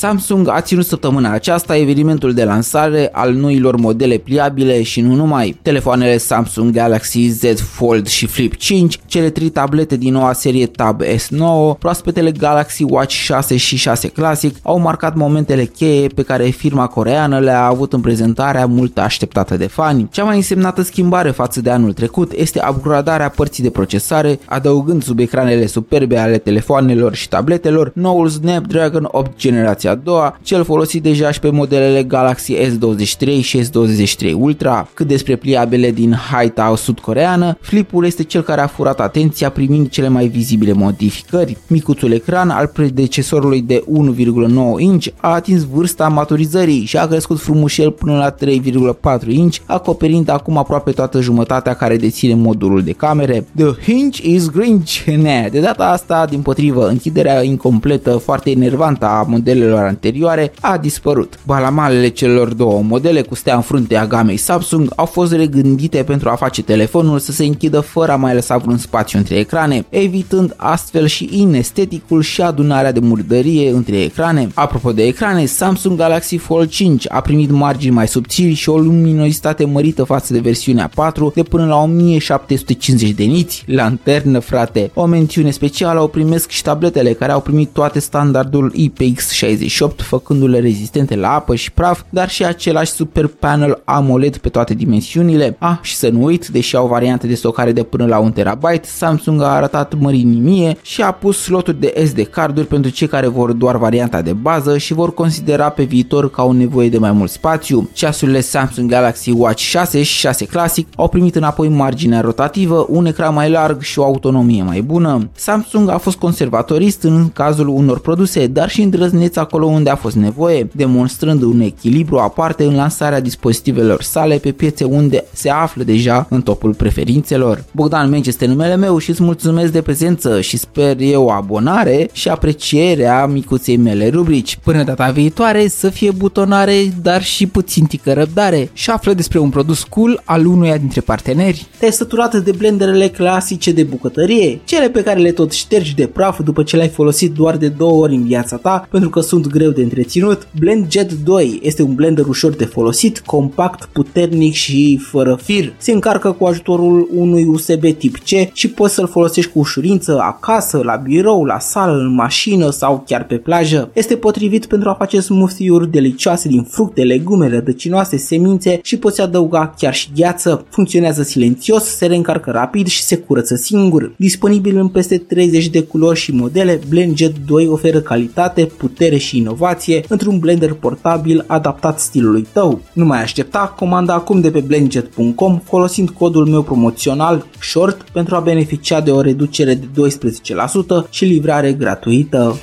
Samsung a ținut săptămâna aceasta evenimentul de lansare al noilor modele pliabile și nu numai. Telefoanele Samsung Galaxy Z Fold și Flip 5, cele trei tablete din noua serie Tab S9, proaspetele Galaxy Watch 6 și 6 Classic au marcat momentele cheie pe care firma coreană le-a avut în prezentarea mult așteptată de fani. Cea mai însemnată schimbare față de anul trecut este upgradarea părții de procesare, adăugând sub ecranele superbe ale telefoanelor și tabletelor noul Snapdragon 8 generația a doua, cel folosit deja și pe modelele Galaxy S23 și S23 Ultra. Cât despre pliabele din Haitao sud-coreană, flipul este cel care a furat atenția primind cele mai vizibile modificări. Micuțul ecran al predecesorului de 1,9 inch a atins vârsta maturizării și a crescut frumușel până la 3,4 inch, acoperind acum aproape toată jumătatea care deține modulul de camere. The hinge is grinch. Ne, de data asta, din potrivă, închiderea incompletă, foarte enervantă a modelelor anterioare a dispărut. Balamalele celor două modele cu stea în frunte a gamei Samsung au fost regândite pentru a face telefonul să se închidă fără a mai lăsa vreun spațiu între ecrane, evitând astfel și inesteticul și adunarea de murdărie între ecrane. Apropo de ecrane, Samsung Galaxy Fold 5 a primit margini mai subțiri și o luminositate mărită față de versiunea 4 de până la 1750 de niți. Lanternă, frate! O mențiune specială o primesc și tabletele care au primit toate standardul IPX68 făcându-le rezistente la apă și praf, dar și același super panel AMOLED pe toate dimensiunile. Ah, și să nu uit, deși au variante de stocare de până la 1 TB, Samsung a arătat mărinimie și a pus sloturi de SD carduri pentru cei care vor doar varianta de bază și vor considera pe viitor că au nevoie de mai mult spațiu. Ceasurile Samsung Galaxy Watch 6 și 6 Classic au primit înapoi marginea rotativă, un ecran mai larg și o autonomie mai bună. Samsung a fost conservatorist în cazul unor produse, dar și îndrăzneț acolo unde a fost nevoie, demonstrând un echilibru aparte în lansarea dispozitivelor sale pe piețe unde se află deja în topul preferințelor. Bogdan Menci este numele meu și îți mulțumesc de prezență și sper eu abonare și aprecierea micuței mele rubrici. Până data viitoare să fie butonare, dar și puțin tică răbdare și află despre un produs cool al unuia dintre parteneri. Te-ai săturat de blenderele clasice de bucătărie, cele pe care le tot ștergi de praf după ce le-ai folosit doar de două ori în viața ta pentru că sunt greu de întreținut? Blend Jet 2 este un blender ușor de folosit, compact, puternic și fără fir. Se încarcă cu ajutorul unui USB tip C și poți să-l folosești cu ușurință acasă, la birou, la sală, în mașină sau chiar pe plajă. Este potrivit pentru a face smoothie-uri delicioase din fructe, legume, rădăcinoase, semințe și poți adăuga chiar și gheață. Funcționează silențios, se reîncarcă rapid și se curăță singur. Disponibil în peste 30 de culori și modele, Blend Jet 2 oferă calitate, putere și inovație într-un blender portabil adaptat stilului tău. Nu mai aștepta, comanda acum de pe blendjet.com folosind codul meu promoțional SHORT pentru a beneficia de o reducere de 12% și livrare gratuită.